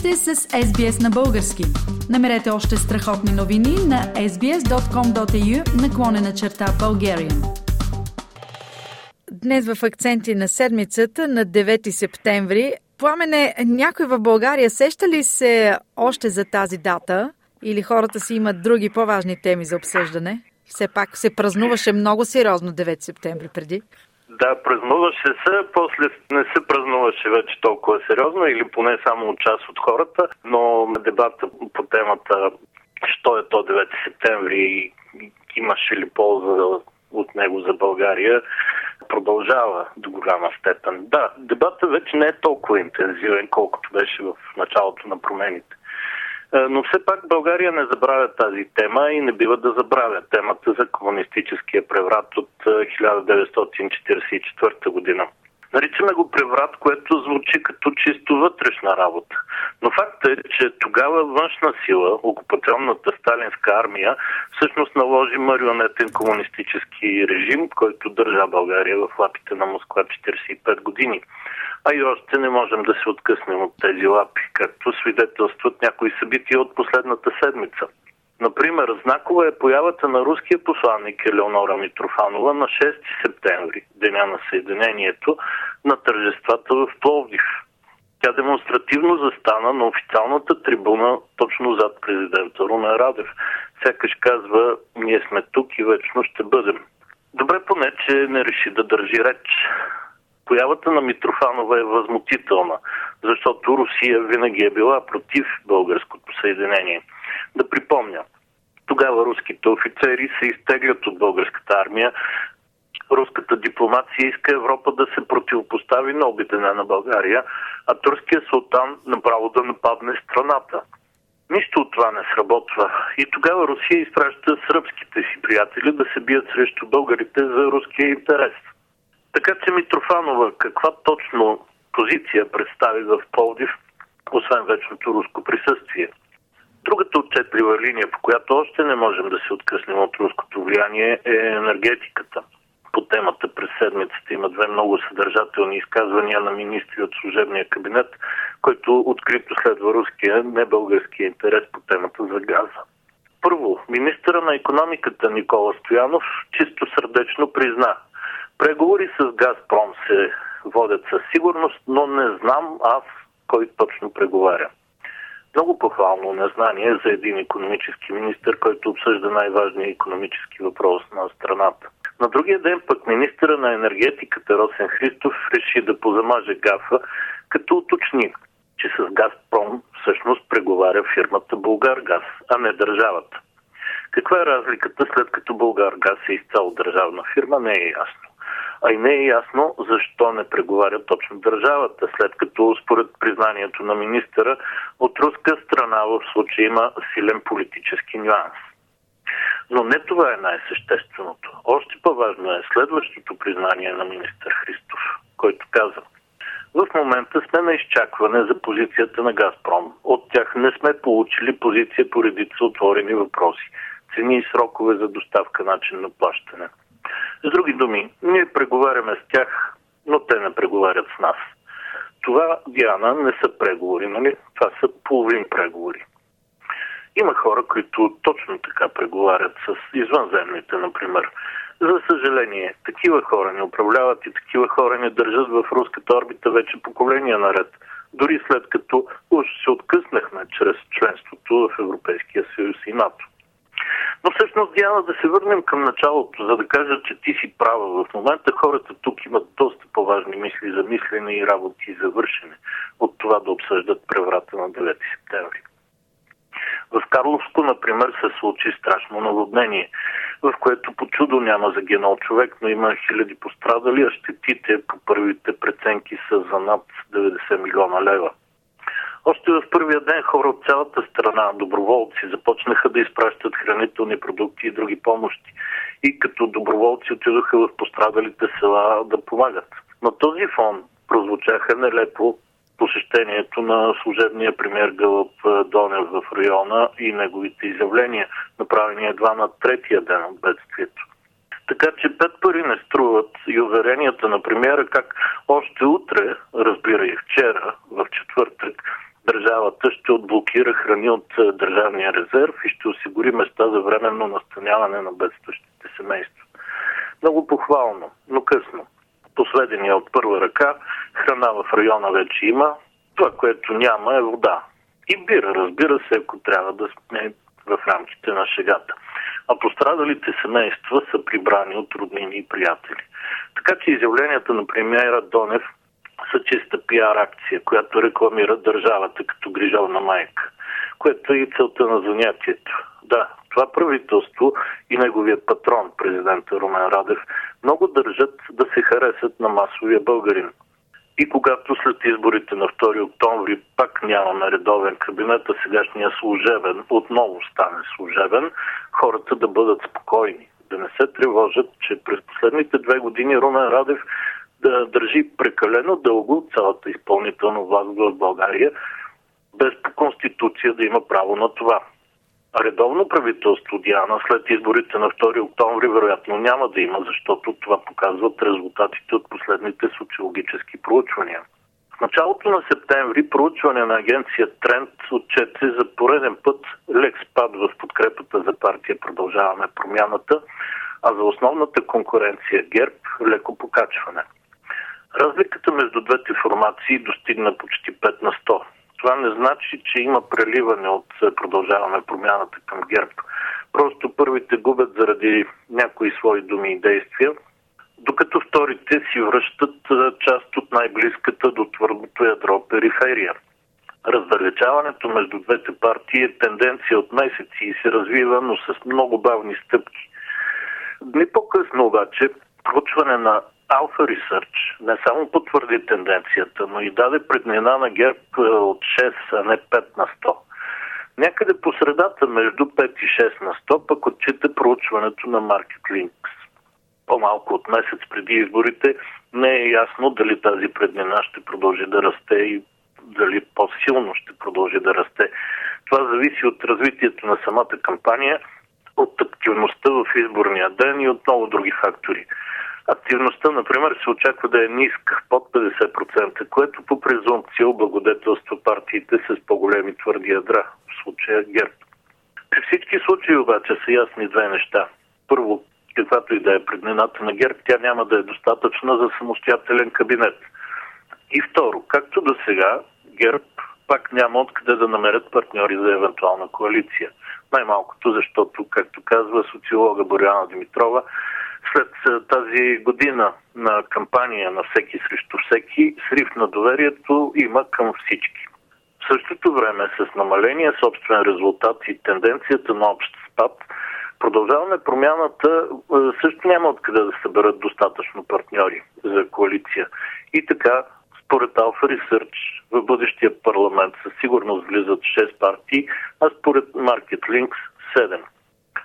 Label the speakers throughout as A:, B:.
A: сте с SBS на български. Намерете още страхотни новини на sbs.com.au наклонена черта Bulgarian. Днес в акценти на седмицата на 9 септември Пламене, някой в България сеща ли се още за тази дата или хората си имат други по-важни теми за обсъждане? Все пак се празнуваше много сериозно 9 септември преди.
B: Да, празнуваше се, после не се празнуваше вече толкова сериозно или поне само от част от хората, но дебата по темата що е то 9 септември и имаше ли полза от него за България, продължава до голяма степен. Да, дебата вече не е толкова интензивен, колкото беше в началото на промените. Е, но все пак България не забравя тази тема и не бива да забравя темата за комунистическия преврат от 1944 е, година. Наричаме го преврат, което звучи като чисто вътрешна работа. Но факт е, че тогава външна сила, окупационната сталинска армия, всъщност наложи марионетен комунистически режим, който държа България в лапите на Москва 45 години. А и още не можем да се откъснем от тези лапи, както свидетелстват някои събития от последната седмица. Например, знакова е появата на руския посланник Елеонора Митрофанова на 6 септември, деня на Съединението, на тържествата в Пловдив. Тя демонстративно застана на официалната трибуна точно зад президента Румен Радев. Сякаш казва, ние сме тук и вечно ще бъдем. Добре поне, че не реши да държи реч. Появата на Митрофанова е възмутителна, защото Русия винаги е била против българското съединение. Да припомня, тогава руските офицери се изтеглят от българската армия. Руската дипломация иска Европа да се противопостави на обедена България, а турският султан направо да нападне страната. Нищо от това не сработва. И тогава Русия изпраща сръбските си приятели да се бият срещу българите за руския интерес. Така че Митрофанова каква точно позиция представи в Полдив, освен вечното руско присъствие? Другата отчетлива линия, по която още не можем да се откъснем от руското влияние е енергетиката. По темата през седмицата има две много съдържателни изказвания на министри от служебния кабинет, който открито следва руския, не българския интерес по темата за газа. Първо, министъра на економиката Никола Стоянов чисто сърдечно призна. Преговори с Газпром се водят със сигурност, но не знам аз кой точно преговаря. Много похвално незнание за един економически министр, който обсъжда най-важния економически въпрос на страната. На другия ден пък министра на енергетиката Росен Христов реши да позамаже гафа, като уточни, че с Газпром всъщност преговаря фирмата Българгаз, а не държавата. Каква е разликата след като Българгаз е изцяло държавна фирма, не е ясно. А и не е ясно защо не преговаря точно държавата, след като според признанието на министъра от руска страна в случая има силен политически нюанс. Но не това е най-същественото. Още по-важно е следващото признание на министър Христов, който каза в момента сме на изчакване за позицията на Газпром. От тях не сме получили позиция по редица отворени въпроси. Цени и срокове за доставка, начин на плащане. С други думи, ние преговаряме с тях, но те не преговарят с нас. Това, Диана, не са преговори, нали? Това са половин преговори. Има хора, които точно така преговарят с извънземните, например. За съжаление, такива хора не управляват и такива хора не държат в руската орбита вече поколения наред. Дори след като уж се откъснахме чрез членството в Европейския съюз и НАТО. Но всъщност, Диана, да се върнем към началото, за да кажа, че ти си права. В момента хората тук имат доста по-важни мисли за мислене и работи за вършене от това да обсъждат преврата на 9 септември. В Карловско, например, се случи страшно наводнение, в което по чудо няма загинал човек, но има хиляди пострадали, а щетите по първите преценки са за над 90 милиона лева. Още в първия ден хора от цялата страна, доброволци, започнаха да изпращат хранителни продукти и други помощи. И като доброволци отидоха в пострадалите села да помагат. На този фон прозвучаха нелепо посещението на служебния премьер Гълъб Донев в района и неговите изявления, направени едва на третия ден от бедствието. Така че пет пари не струват и уверенията на премиера как още утре, разбира и вчера, в четвъртък, държавата ще отблокира храни от държавния резерв и ще осигури места за временно настаняване на бедстващите семейства. Много похвално, но късно. Последния от първа ръка, храна в района вече има, това, което няма е вода. И бира, разбира се, ако трябва да сме в рамките на шегата. А пострадалите семейства са прибрани от роднини и приятели. Така че изявленията на премиера Донев са чиста пиар акция, която рекламира държавата като грижовна майка, което е и целта на занятието. Да, това правителство и неговият патрон, президента Румен Радев, много държат да се харесат на масовия българин. И когато след изборите на 2 октомври пак нямаме редовен кабинет, а сегашния служебен отново стане служебен, хората да бъдат спокойни, да не се тревожат, че през последните две години Румен Радев да държи прекалено дълго цялата изпълнителна власт в България, без по конституция да има право на това. Редовно правителство Диана след изборите на 2 октомври вероятно няма да има, защото това показват резултатите от последните социологически проучвания. В началото на септември проучване на агенция Тренд отчете за пореден път лек спад в подкрепата за партия Продължаваме промяната, а за основната конкуренция ГЕРБ леко покачване. Разликата между двете формации достигна почти 5 на 100. Това не значи, че има преливане от е, продължаваме промяната към ГЕРБ. Просто първите губят заради някои свои думи и действия, докато вторите си връщат е, част от най-близката до твърдото ядро периферия. Раздалечаването между двете партии е тенденция от месеци и се развива, но с много бавни стъпки. Дни по-късно обаче, проучване на Alpha Research не само потвърди тенденцията, но и даде преднина на ГЕРБ е, от 6, а не 5 на 100. Някъде по средата между 5 и 6 на 100 пък отчита проучването на Market Links. По-малко от месец преди изборите не е ясно дали тази преднина ще продължи да расте и дали по-силно ще продължи да расте. Това зависи от развитието на самата кампания, от активността в изборния ден и от много други фактори. Активността, например, се очаква да е ниска, под 50%, което по презумпция облагодетелства партиите с по-големи твърди ядра, в случая ГЕРБ. При всички случаи обаче са ясни две неща. Първо, каквато и да е преднината на ГЕРБ, тя няма да е достатъчна за самостоятелен кабинет. И второ, както до сега, ГЕРБ пак няма откъде да намерят партньори за евентуална коалиция. Най-малкото, защото, както казва социолога Боряна Димитрова, след тази година на кампания на всеки срещу всеки, срив на доверието има към всички. В същото време с намаления собствен резултат и тенденцията на общ спад, продължаваме промяната, също няма откъде да съберат достатъчно партньори за коалиция. И така, според Alpha Research, в бъдещия парламент със сигурност влизат 6 партии, а според Market Links 7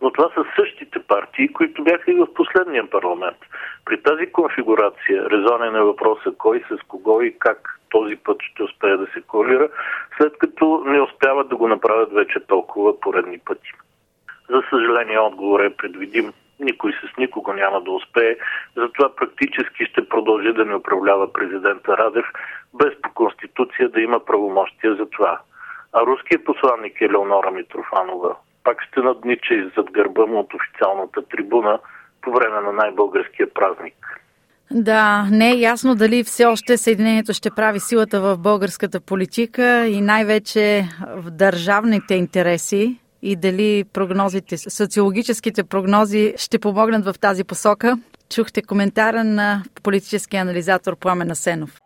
B: но това са същите партии, които бяха и в последния парламент. При тази конфигурация резонен е въпроса кой с кого и как този път ще успее да се коалира, след като не успяват да го направят вече толкова поредни пъти. За съжаление, отговор е предвидим. Никой с никого няма да успее, затова практически ще продължи да не управлява президента Радев, без по Конституция да има правомощия за това. А руският посланник Елеонора Митрофанова пак ще наднича зад гърба му от официалната трибуна по време на най-българския празник.
A: Да, не е ясно дали все още Съединението ще прави силата в българската политика и най-вече в държавните интереси и дали прогнозите, социологическите прогнози ще помогнат в тази посока. Чухте коментара на политически анализатор Пламен Асенов.